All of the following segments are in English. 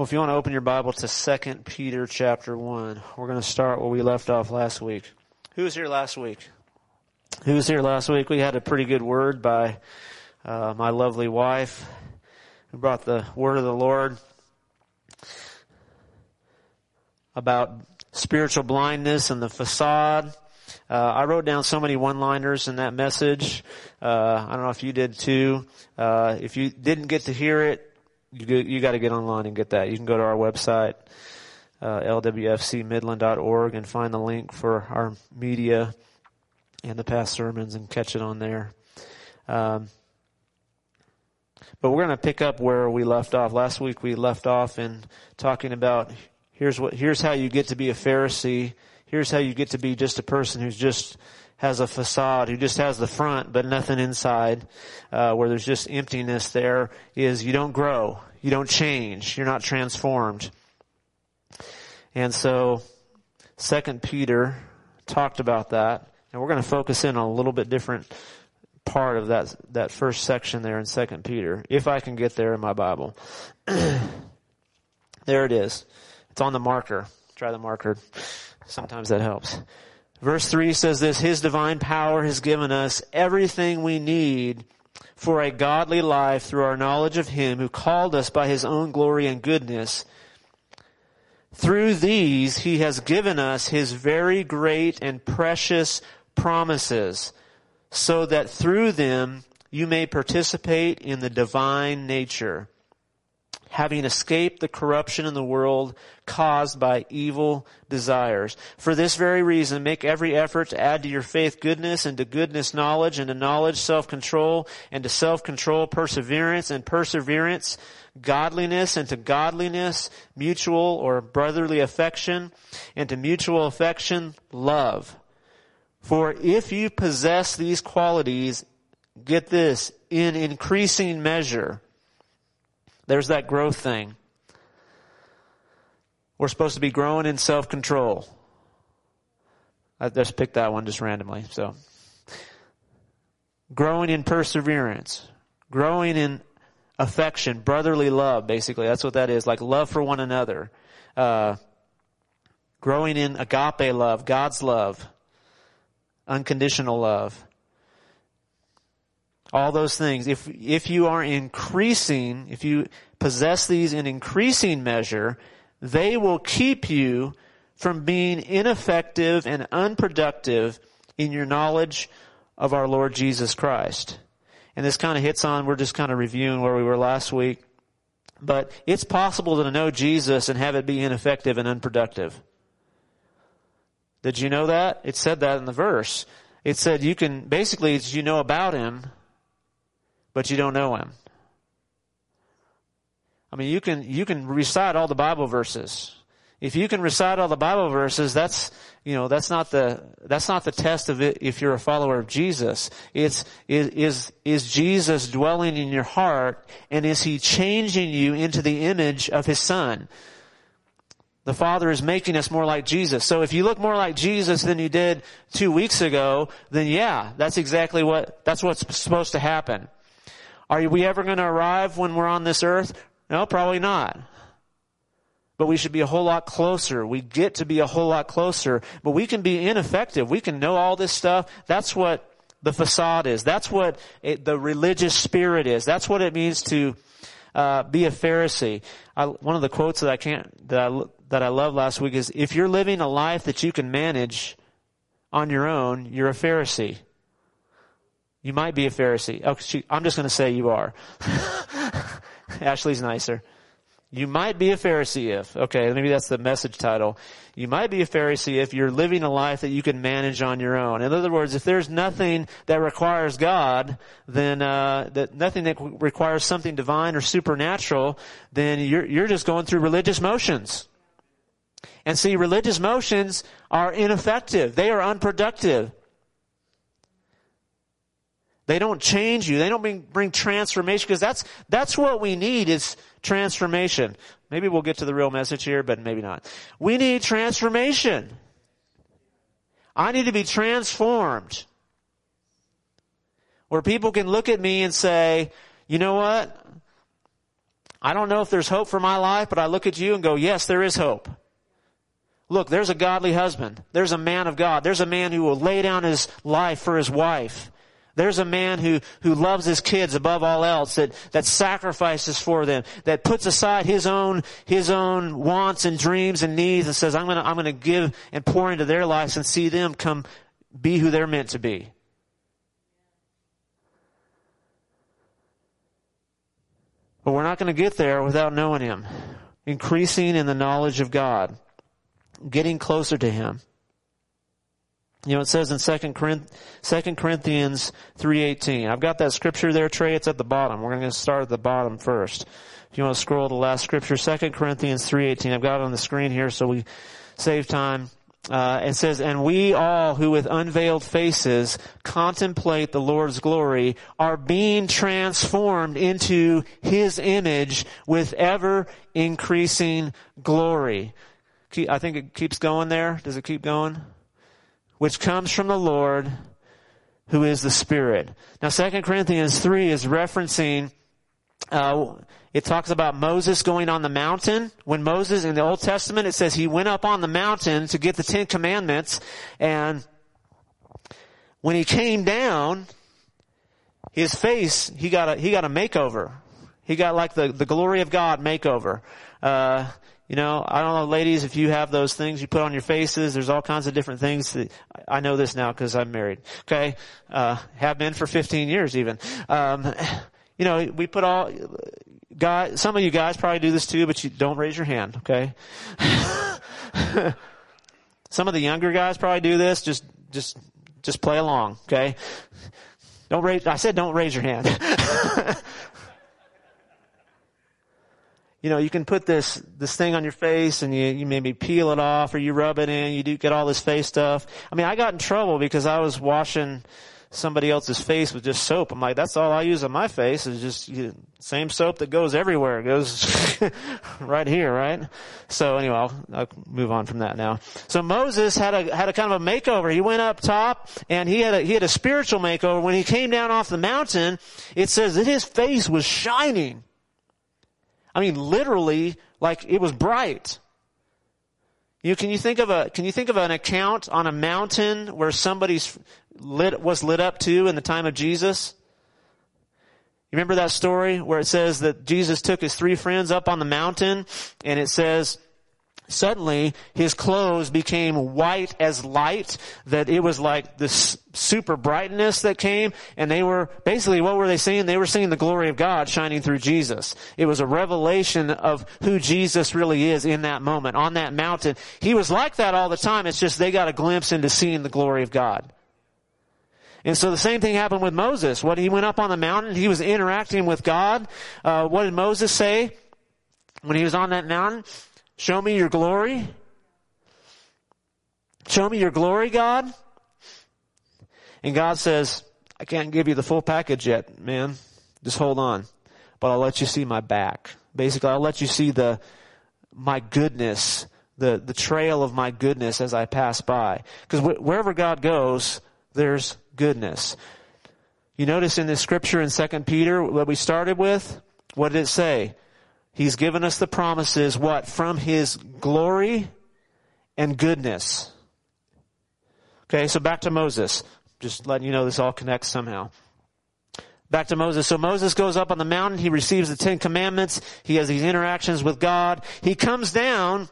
Well, if you want to open your Bible to 2 Peter chapter 1, we're going to start where we left off last week. Who was here last week? Who was here last week? We had a pretty good word by uh, my lovely wife who brought the word of the Lord about spiritual blindness and the facade. Uh, I wrote down so many one-liners in that message. Uh, I don't know if you did too. Uh, if you didn't get to hear it, you, you got to get online and get that. You can go to our website, uh, lwfcmidland.org, and find the link for our media and the past sermons and catch it on there. Um, but we're going to pick up where we left off. Last week we left off in talking about here's what here's how you get to be a Pharisee. Here's how you get to be just a person who's just has a facade, who just has the front but nothing inside, uh, where there's just emptiness there, is you don't grow, you don't change, you're not transformed. And so, Second Peter talked about that, and we're going to focus in on a little bit different part of that that first section there in Second Peter, if I can get there in my Bible. there it is. It's on the marker. Try the marker. Sometimes that helps. Verse 3 says this, His divine power has given us everything we need for a godly life through our knowledge of Him who called us by His own glory and goodness. Through these, He has given us His very great and precious promises so that through them you may participate in the divine nature having escaped the corruption in the world caused by evil desires. For this very reason, make every effort to add to your faith goodness, and to goodness knowledge, and to knowledge self-control, and to self-control perseverance, and perseverance godliness, and to godliness mutual or brotherly affection, and to mutual affection love. For if you possess these qualities, get this, in increasing measure, there's that growth thing. We're supposed to be growing in self-control. I just picked that one just randomly, so. Growing in perseverance. Growing in affection, brotherly love, basically. That's what that is. Like love for one another. Uh, growing in agape love, God's love. Unconditional love. All those things. If, if you are increasing, if you possess these in increasing measure, they will keep you from being ineffective and unproductive in your knowledge of our Lord Jesus Christ. And this kind of hits on, we're just kind of reviewing where we were last week. But it's possible to know Jesus and have it be ineffective and unproductive. Did you know that? It said that in the verse. It said you can, basically, it's you know about Him, but you don't know him. I mean, you can, you can recite all the Bible verses. If you can recite all the Bible verses, that's, you know, that's not the, that's not the test of it if you're a follower of Jesus. It's, is, is is Jesus dwelling in your heart and is He changing you into the image of His Son? The Father is making us more like Jesus. So if you look more like Jesus than you did two weeks ago, then yeah, that's exactly what, that's what's supposed to happen. Are we ever going to arrive when we're on this earth? No, probably not. But we should be a whole lot closer. We get to be a whole lot closer, but we can be ineffective. We can know all this stuff. That's what the facade is. That's what it, the religious spirit is. That's what it means to uh, be a Pharisee. I, one of the quotes that I can't that I that I love last week is, "If you're living a life that you can manage on your own, you're a Pharisee." You might be a Pharisee. Oh, I'm just going to say you are. Ashley's nicer. You might be a Pharisee if, okay, maybe that's the message title. You might be a Pharisee if you're living a life that you can manage on your own. In other words, if there's nothing that requires God, then, uh, that nothing that requires something divine or supernatural, then you're, you're just going through religious motions. And see, religious motions are ineffective. They are unproductive. They don't change you. They don't bring, bring transformation because that's, that's what we need is transformation. Maybe we'll get to the real message here, but maybe not. We need transformation. I need to be transformed. Where people can look at me and say, you know what? I don't know if there's hope for my life, but I look at you and go, yes, there is hope. Look, there's a godly husband. There's a man of God. There's a man who will lay down his life for his wife. There's a man who, who loves his kids above all else, that, that sacrifices for them, that puts aside his own, his own wants and dreams and needs and says, I'm gonna, I'm gonna give and pour into their lives and see them come be who they're meant to be. But we're not gonna get there without knowing him. Increasing in the knowledge of God getting closer to Him. You know, it says in 2 Corinthians 3.18. I've got that scripture there, Trey. It's at the bottom. We're going to start at the bottom first. If you want to scroll to the last scripture, 2 Corinthians 3.18. I've got it on the screen here so we save time. Uh, it says, and we all who with unveiled faces contemplate the Lord's glory are being transformed into His image with ever increasing glory. I think it keeps going there. Does it keep going? Which comes from the Lord who is the Spirit. Now 2 Corinthians 3 is referencing, uh, it talks about Moses going on the mountain. When Moses, in the Old Testament, it says he went up on the mountain to get the Ten Commandments, and when he came down, his face, he got a, he got a makeover. He got like the, the glory of God makeover. Uh, you know, I don't know, ladies, if you have those things you put on your faces, there's all kinds of different things. That, I know this now because I'm married. Okay, uh, have been for 15 years even. Um, you know, we put all guys. Some of you guys probably do this too, but you don't raise your hand. Okay. some of the younger guys probably do this. Just, just, just play along. Okay. Don't raise. I said don't raise your hand. you know, you can put this, this thing on your face and you, you maybe peel it off or you rub it in, you do get all this face stuff. I mean, I got in trouble because I was washing somebody else's face with just soap. I'm like, that's all I use on my face is just you, same soap that goes everywhere. It goes right here, right? So anyway, I'll, I'll, move on from that now. So Moses had a, had a kind of a makeover. He went up top and he had a, he had a spiritual makeover. When he came down off the mountain, it says that his face was shining. I mean, literally, like it was bright. You can you think of a can you think of an account on a mountain where somebody's lit was lit up to in the time of Jesus? You remember that story where it says that Jesus took his three friends up on the mountain and it says Suddenly, his clothes became white as light, that it was like this super brightness that came, and they were, basically what were they seeing? They were seeing the glory of God shining through Jesus. It was a revelation of who Jesus really is in that moment, on that mountain. He was like that all the time, it's just they got a glimpse into seeing the glory of God. And so the same thing happened with Moses. When he went up on the mountain, he was interacting with God. Uh, what did Moses say when he was on that mountain? Show me your glory. Show me your glory, God. And God says, I can't give you the full package yet, man. Just hold on. But I'll let you see my back. Basically, I'll let you see the, my goodness, the, the trail of my goodness as I pass by. Because wh- wherever God goes, there's goodness. You notice in this scripture in 2 Peter, what we started with, what did it say? He's given us the promises, what? From His glory and goodness. Okay, so back to Moses. Just letting you know this all connects somehow. Back to Moses. So Moses goes up on the mountain. He receives the Ten Commandments. He has these interactions with God. He comes down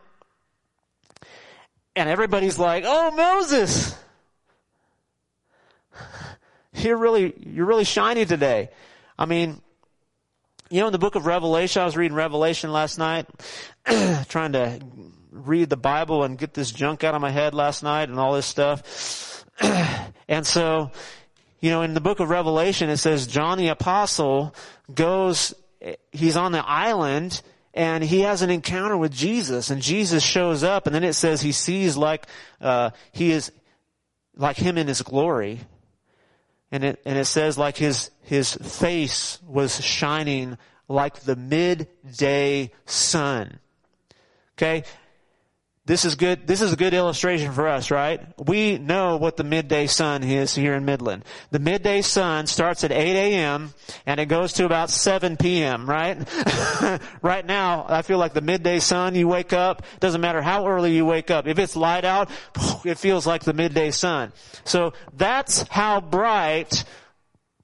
and everybody's like, oh, Moses! You're really, you're really shiny today. I mean, you know, in the book of Revelation, I was reading Revelation last night, trying to read the Bible and get this junk out of my head last night and all this stuff. and so, you know, in the book of Revelation, it says John the apostle goes, he's on the island and he has an encounter with Jesus and Jesus shows up and then it says he sees like, uh, he is like him in his glory and it, and it says like his, his face was shining like the midday sun. Okay? this is good, this is a good illustration for us, right? We know what the midday sun is here in Midland. The midday sun starts at 8 a.m. and it goes to about 7 p.m., right? right now, I feel like the midday sun, you wake up, doesn't matter how early you wake up. If it's light out, it feels like the midday sun. So that's how bright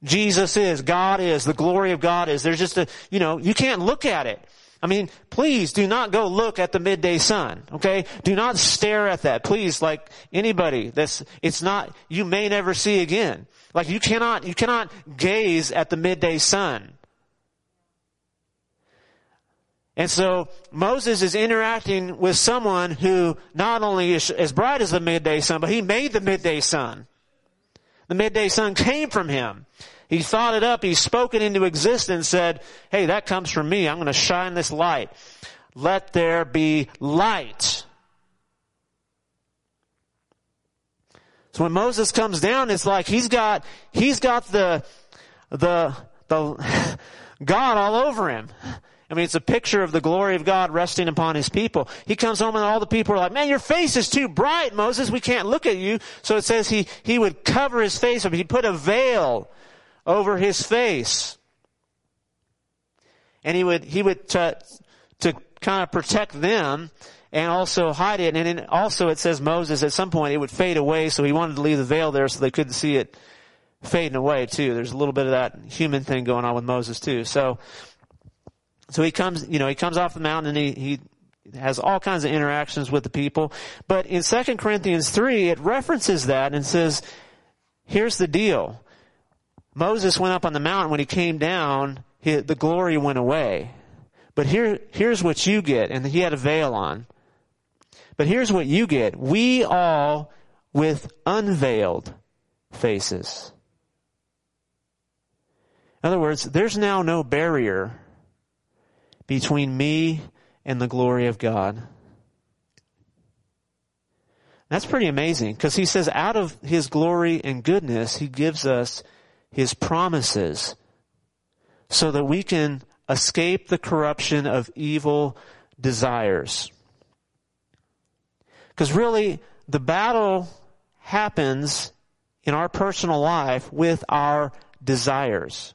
Jesus is, God is, the glory of God is. There's just a, you know, you can't look at it. I mean, please do not go look at the midday sun, okay? Do not stare at that. Please, like anybody that's, it's not, you may never see again. Like you cannot, you cannot gaze at the midday sun. And so Moses is interacting with someone who not only is as bright as the midday sun, but he made the midday sun. The midday sun came from him. He thought it up. He spoke it into existence, said, hey, that comes from me. I'm going to shine this light. Let there be light. So when Moses comes down, it's like he's got, he's got the, the, the, God all over him. I mean, it's a picture of the glory of God resting upon His people. He comes home and all the people are like, man, your face is too bright, Moses. We can't look at you. So it says he, he would cover his face. He put a veil over his face. And he would, he would, to, to kind of protect them and also hide it. And then also it says Moses at some point it would fade away, so he wanted to leave the veil there so they couldn't see it fading away too. There's a little bit of that human thing going on with Moses too. So, so he comes, you know, he comes off the mountain and he, he has all kinds of interactions with the people. But in 2 Corinthians 3, it references that and says, here's the deal. Moses went up on the mountain. When he came down, he, the glory went away. But here, here's what you get. And he had a veil on. But here's what you get. We all with unveiled faces. In other words, there's now no barrier between me and the glory of God. That's pretty amazing because he says out of his glory and goodness, he gives us his promises so that we can escape the corruption of evil desires. Because really, the battle happens in our personal life with our desires.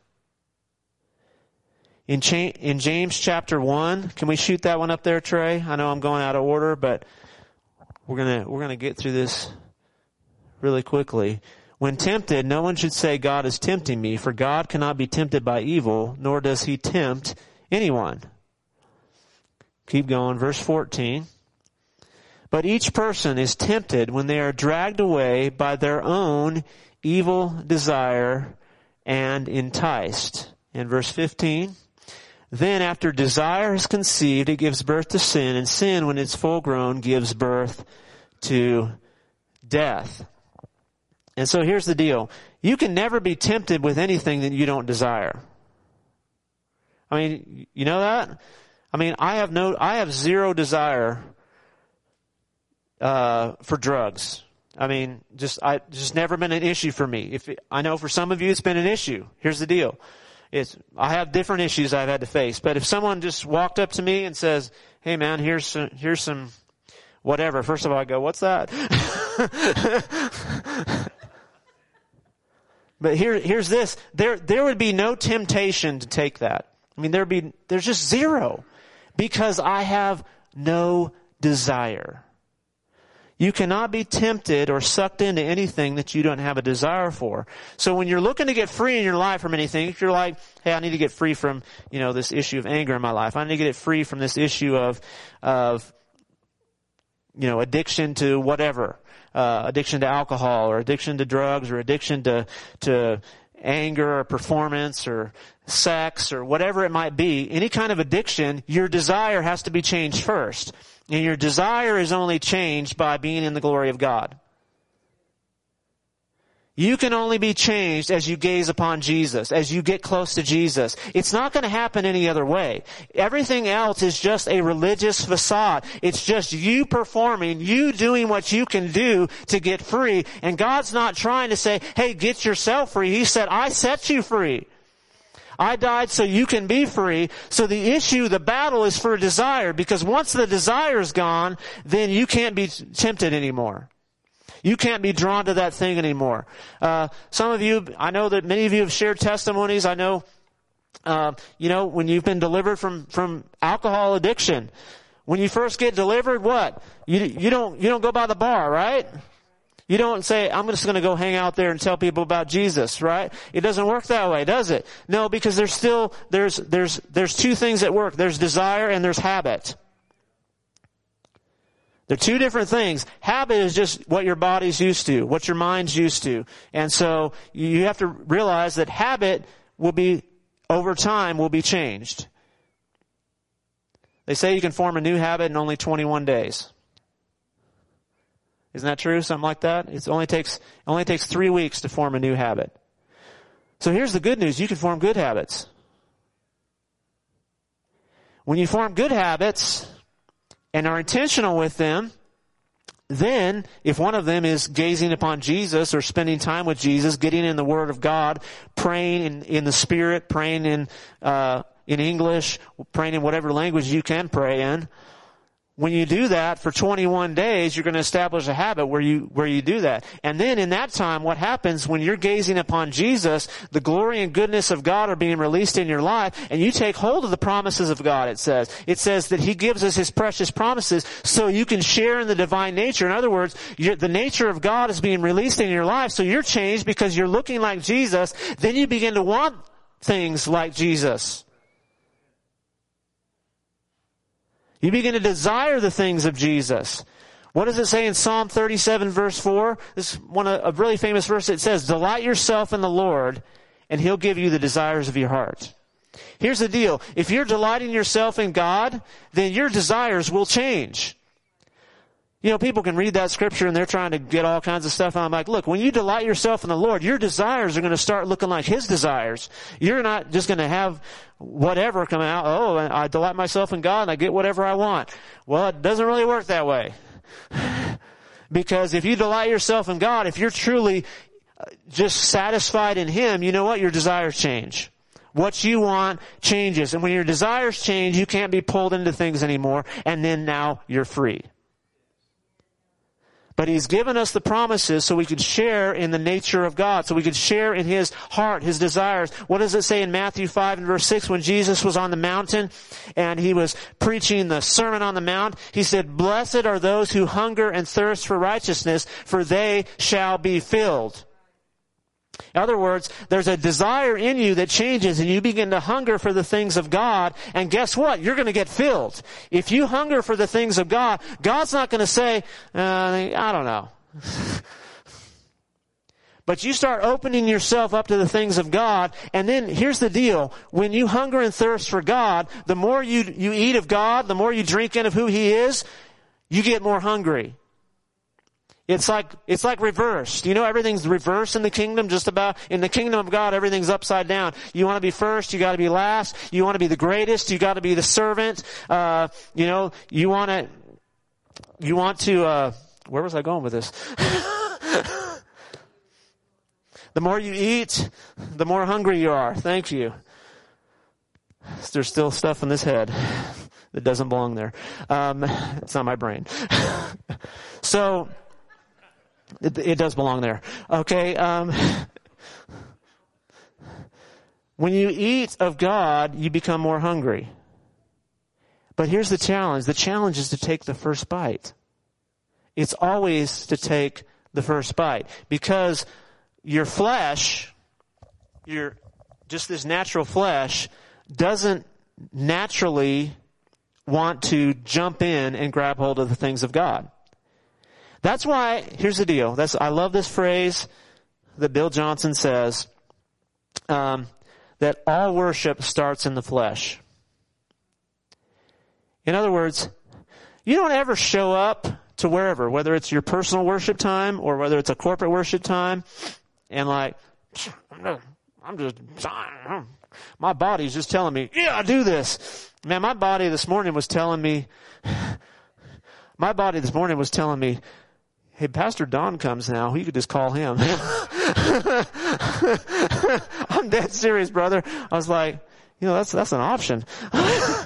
In, cha- in James chapter 1, can we shoot that one up there, Trey? I know I'm going out of order, but we're gonna, we're gonna get through this really quickly. When tempted, no one should say, God is tempting me, for God cannot be tempted by evil, nor does he tempt anyone. Keep going, verse 14. But each person is tempted when they are dragged away by their own evil desire and enticed. In verse 15, then after desire is conceived, it gives birth to sin, and sin, when it's full grown, gives birth to death. And so here's the deal. You can never be tempted with anything that you don't desire. I mean, you know that? I mean, I have no, I have zero desire, uh, for drugs. I mean, just, I, just never been an issue for me. If, I know for some of you it's been an issue. Here's the deal. It's, I have different issues I've had to face, but if someone just walked up to me and says, hey man, here's some, here's some, whatever, first of all I go, what's that? But here, here's this. There, there would be no temptation to take that. I mean, there'd be, there's just zero. Because I have no desire. You cannot be tempted or sucked into anything that you don't have a desire for. So when you're looking to get free in your life from anything, if you're like, hey, I need to get free from, you know, this issue of anger in my life. I need to get it free from this issue of, of, you know, addiction to whatever uh, addiction to alcohol or addiction to drugs or addiction to to anger or performance or sex or whatever it might be, any kind of addiction, your desire has to be changed first. And your desire is only changed by being in the glory of God. You can only be changed as you gaze upon Jesus, as you get close to Jesus. It's not going to happen any other way. Everything else is just a religious facade. It's just you performing, you doing what you can do to get free. And God's not trying to say, hey, get yourself free. He said, I set you free. I died so you can be free. So the issue, the battle is for desire because once the desire is gone, then you can't be tempted anymore. You can't be drawn to that thing anymore. Uh, some of you, I know that many of you have shared testimonies. I know, uh, you know, when you've been delivered from from alcohol addiction. When you first get delivered, what you you don't you don't go by the bar, right? You don't say, I'm just going to go hang out there and tell people about Jesus, right? It doesn't work that way, does it? No, because there's still, there's, there's, there's two things at work. There's desire and there's habit. They're two different things. Habit is just what your body's used to, what your mind's used to. And so you have to realize that habit will be, over time, will be changed. They say you can form a new habit in only 21 days. Isn't that true? Something like that? It only takes, it only takes three weeks to form a new habit. So here's the good news. You can form good habits. When you form good habits and are intentional with them, then, if one of them is gazing upon Jesus or spending time with Jesus, getting in the Word of God, praying in, in the Spirit, praying in, uh, in English, praying in whatever language you can pray in, when you do that for 21 days, you're going to establish a habit where you, where you do that. And then in that time, what happens when you're gazing upon Jesus, the glory and goodness of God are being released in your life, and you take hold of the promises of God, it says. It says that He gives us His precious promises so you can share in the divine nature. In other words, the nature of God is being released in your life, so you're changed because you're looking like Jesus, then you begin to want things like Jesus. You begin to desire the things of Jesus. What does it say in Psalm 37 verse 4? This is one of a really famous verse. It says, delight yourself in the Lord and he'll give you the desires of your heart. Here's the deal. If you're delighting yourself in God, then your desires will change. You know, people can read that scripture and they're trying to get all kinds of stuff. I'm like, look, when you delight yourself in the Lord, your desires are going to start looking like His desires. You're not just going to have whatever come out. Oh, I delight myself in God and I get whatever I want. Well, it doesn't really work that way. because if you delight yourself in God, if you're truly uh, just satisfied in Him, you know what? Your desires change. What you want changes. And when your desires change, you can't be pulled into things anymore. And then now you're free. But He's given us the promises so we could share in the nature of God, so we could share in His heart, His desires. What does it say in Matthew 5 and verse 6 when Jesus was on the mountain and He was preaching the Sermon on the Mount? He said, Blessed are those who hunger and thirst for righteousness, for they shall be filled. In other words, there's a desire in you that changes and you begin to hunger for the things of God. And guess what? You're going to get filled. If you hunger for the things of God, God's not going to say, uh, I don't know. But you start opening yourself up to the things of God, and then here's the deal. When you hunger and thirst for God, the more you, you eat of God, the more you drink in of who He is, you get more hungry. It's like, it's like reversed. You know, everything's reversed in the kingdom, just about. In the kingdom of God, everything's upside down. You want to be first, you gotta be last. You want to be the greatest, you gotta be the servant. Uh, you know, you want to, you want to, uh, where was I going with this? the more you eat, the more hungry you are. Thank you. There's still stuff in this head that doesn't belong there. Um, it's not my brain. so, it, it does belong there. Okay. Um, when you eat of God, you become more hungry. But here's the challenge. The challenge is to take the first bite. It's always to take the first bite because your flesh, your, just this natural flesh doesn't naturally want to jump in and grab hold of the things of God. That's why, here's the deal. That's, I love this phrase that Bill Johnson says, um, that all worship starts in the flesh. In other words, you don't ever show up to wherever, whether it's your personal worship time or whether it's a corporate worship time, and like, I'm just, my body's just telling me, yeah, I do this. Man, my body this morning was telling me, my body this morning was telling me, hey, Pastor Don comes now. You could just call him. I'm dead serious, brother. I was like, you know, that's, that's an option. I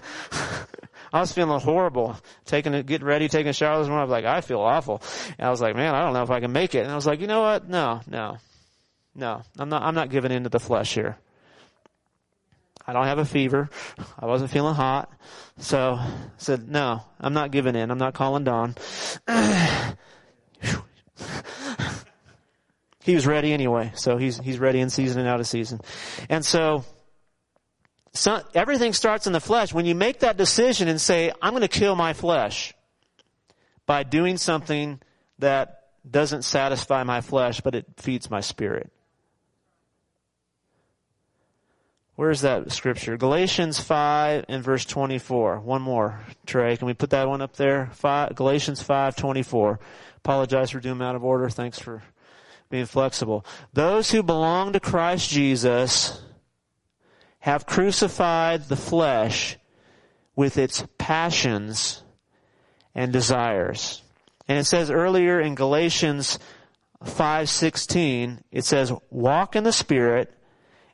was feeling horrible, taking it, getting ready, taking a shower this morning. I was like, I feel awful. And I was like, man, I don't know if I can make it. And I was like, you know what? No, no, no. I'm not, I'm not giving in to the flesh here. I don't have a fever. I wasn't feeling hot. So I said, no, I'm not giving in. I'm not calling Don. he was ready anyway. So he's, he's ready in season and out of season. And so, so everything starts in the flesh. When you make that decision and say, I'm going to kill my flesh by doing something that doesn't satisfy my flesh, but it feeds my spirit. Where's that scripture? Galatians 5 and verse 24. One more, Trey. Can we put that one up there? Five, Galatians 5, 24. Apologize for doing out of order. Thanks for being flexible. Those who belong to Christ Jesus have crucified the flesh with its passions and desires. And it says earlier in Galatians 5:16, it says, "Walk in the Spirit,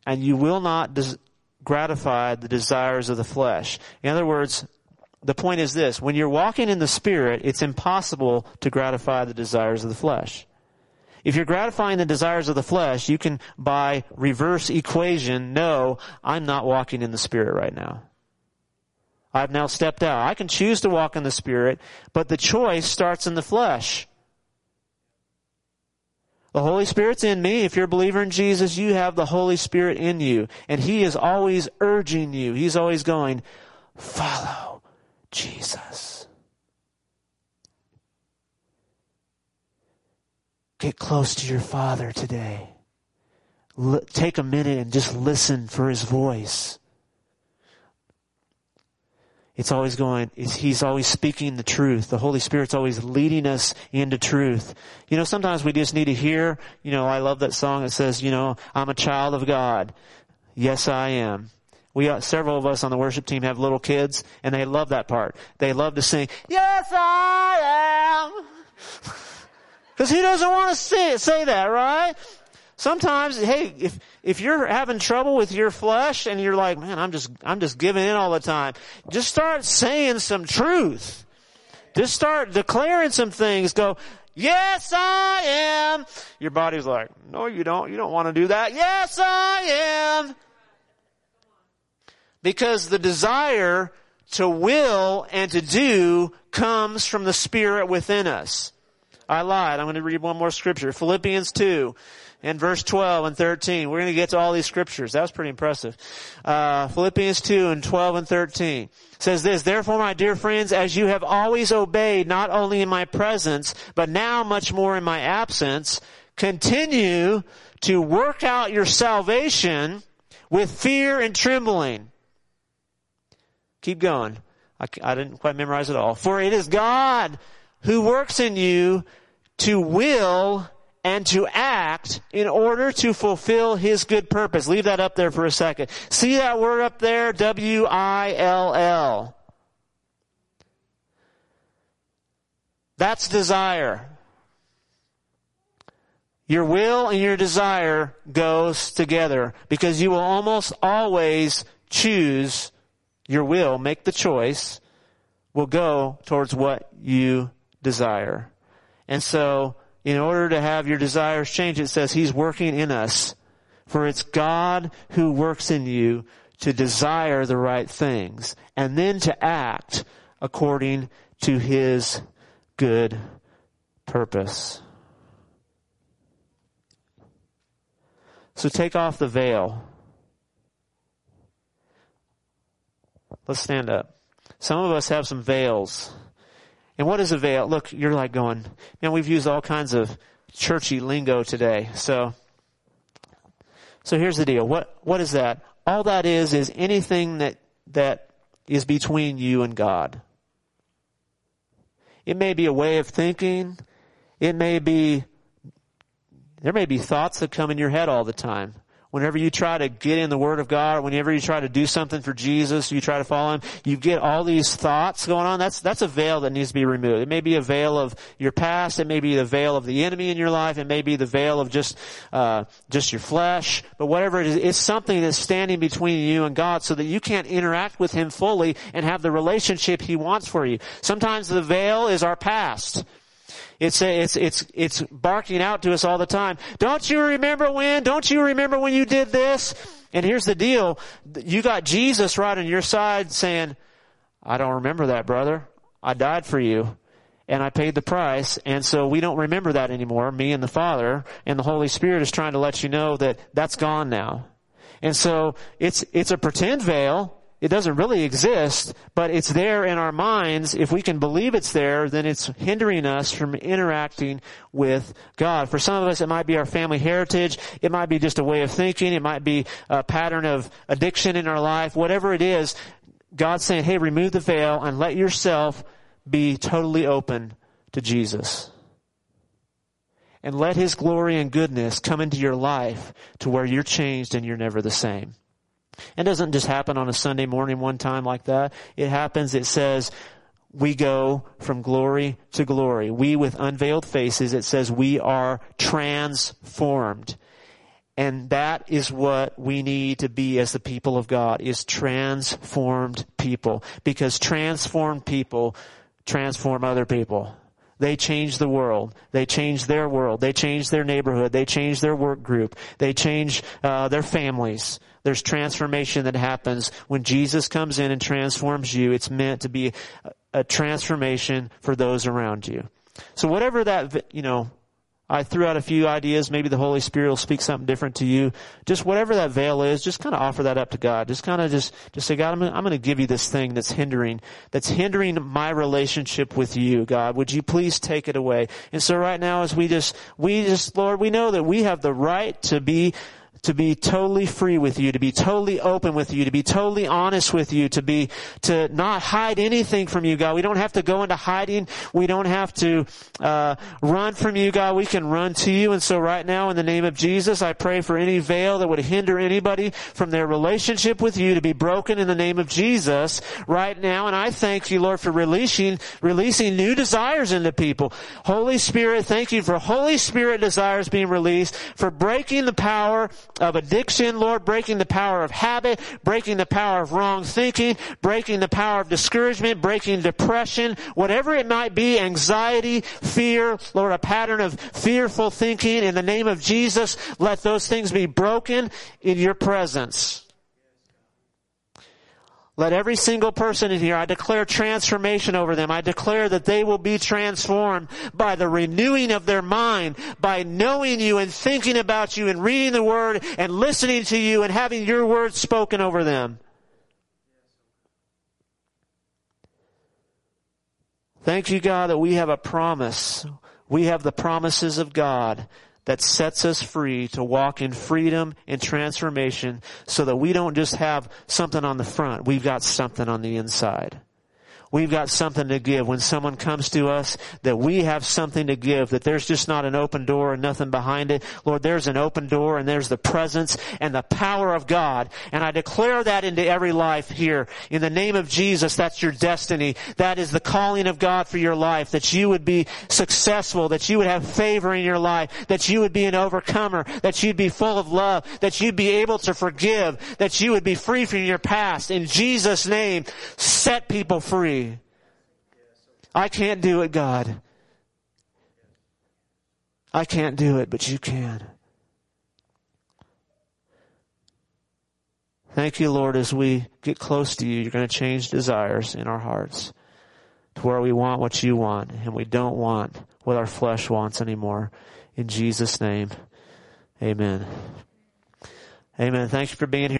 and you will not des- gratify the desires of the flesh. In other words, the point is this, when you're walking in the Spirit, it's impossible to gratify the desires of the flesh. If you're gratifying the desires of the flesh, you can, by reverse equation, know, I'm not walking in the Spirit right now. I've now stepped out. I can choose to walk in the Spirit, but the choice starts in the flesh. The Holy Spirit's in me. If you're a believer in Jesus, you have the Holy Spirit in you. And He is always urging you. He's always going, follow Jesus. Get close to your Father today. L- take a minute and just listen for His voice. It's always going, He's always speaking the truth. The Holy Spirit's always leading us into truth. You know, sometimes we just need to hear, you know, I love that song that says, you know, I'm a child of God. Yes, I am. We, uh, several of us on the worship team have little kids and they love that part. They love to sing, yes, I am. Cause he doesn't want to say, say that, right? Sometimes, hey, if, if you're having trouble with your flesh and you're like, man, I'm just, I'm just giving in all the time, just start saying some truth. Just start declaring some things. Go, yes, I am. Your body's like, no, you don't. You don't want to do that. Yes, I am. Because the desire to will and to do comes from the Spirit within us. I lied. I'm going to read one more scripture. Philippians 2 and verse 12 and 13. We're going to get to all these scriptures. That was pretty impressive. Uh, Philippians 2 and 12 and 13 says this, Therefore, my dear friends, as you have always obeyed, not only in my presence, but now much more in my absence, continue to work out your salvation with fear and trembling. Keep going. I, I didn't quite memorize it all. For it is God who works in you to will and to act in order to fulfill his good purpose. Leave that up there for a second. See that word up there? W-I-L-L. That's desire. Your will and your desire goes together because you will almost always choose your will, make the choice, will go towards what you desire. And so, in order to have your desires change, it says He's working in us. For it's God who works in you to desire the right things and then to act according to His good purpose. So take off the veil. Let's stand up. Some of us have some veils and what is a veil? Look, you're like going, man, we've used all kinds of churchy lingo today. So, so here's the deal. What, what is that? All that is, is anything that, that is between you and God. It may be a way of thinking. It may be, there may be thoughts that come in your head all the time. Whenever you try to get in the Word of God, whenever you try to do something for Jesus, you try to follow Him, you get all these thoughts going on. That's, that's a veil that needs to be removed. It may be a veil of your past. It may be the veil of the enemy in your life. It may be the veil of just, uh, just your flesh. But whatever it is, it's something that's standing between you and God so that you can't interact with Him fully and have the relationship He wants for you. Sometimes the veil is our past. It's, it's, it's, it's barking out to us all the time. Don't you remember when? Don't you remember when you did this? And here's the deal. You got Jesus right on your side saying, I don't remember that, brother. I died for you and I paid the price. And so we don't remember that anymore, me and the Father. And the Holy Spirit is trying to let you know that that's gone now. And so it's, it's a pretend veil. It doesn't really exist, but it's there in our minds. If we can believe it's there, then it's hindering us from interacting with God. For some of us, it might be our family heritage. It might be just a way of thinking. It might be a pattern of addiction in our life. Whatever it is, God's saying, hey, remove the veil and let yourself be totally open to Jesus. And let His glory and goodness come into your life to where you're changed and you're never the same. It doesn't just happen on a Sunday morning one time like that. It happens, it says, we go from glory to glory. We with unveiled faces, it says we are transformed. And that is what we need to be as the people of God, is transformed people. Because transformed people transform other people. They change the world. They change their world. They change their neighborhood. They change their work group. They change uh, their families. There's transformation that happens when Jesus comes in and transforms you. It's meant to be a, a transformation for those around you. So whatever that, you know, I threw out a few ideas. Maybe the Holy Spirit will speak something different to you. Just whatever that veil is, just kind of offer that up to God. Just kind of just, just say, God, I'm, I'm going to give you this thing that's hindering, that's hindering my relationship with you, God. Would you please take it away? And so right now as we just, we just, Lord, we know that we have the right to be to be totally free with you, to be totally open with you, to be totally honest with you, to be, to not hide anything from you, God. We don't have to go into hiding. We don't have to, uh, run from you, God. We can run to you. And so right now, in the name of Jesus, I pray for any veil that would hinder anybody from their relationship with you to be broken in the name of Jesus right now. And I thank you, Lord, for releasing, releasing new desires into people. Holy Spirit, thank you for Holy Spirit desires being released, for breaking the power of addiction, Lord, breaking the power of habit, breaking the power of wrong thinking, breaking the power of discouragement, breaking depression, whatever it might be, anxiety, fear, Lord, a pattern of fearful thinking in the name of Jesus, let those things be broken in your presence. Let every single person in here, I declare transformation over them. I declare that they will be transformed by the renewing of their mind, by knowing you and thinking about you and reading the word and listening to you and having your word spoken over them. Thank you, God, that we have a promise. We have the promises of God that sets us free to walk in freedom and transformation so that we don't just have something on the front, we've got something on the inside. We've got something to give. When someone comes to us, that we have something to give, that there's just not an open door and nothing behind it. Lord, there's an open door and there's the presence and the power of God. And I declare that into every life here. In the name of Jesus, that's your destiny. That is the calling of God for your life. That you would be successful, that you would have favor in your life, that you would be an overcomer, that you'd be full of love, that you'd be able to forgive, that you would be free from your past. In Jesus' name, set people free. I can't do it, God. I can't do it, but you can. Thank you, Lord, as we get close to you, you're going to change desires in our hearts to where we want what you want and we don't want what our flesh wants anymore. In Jesus' name, amen. Amen. Thank you for being here.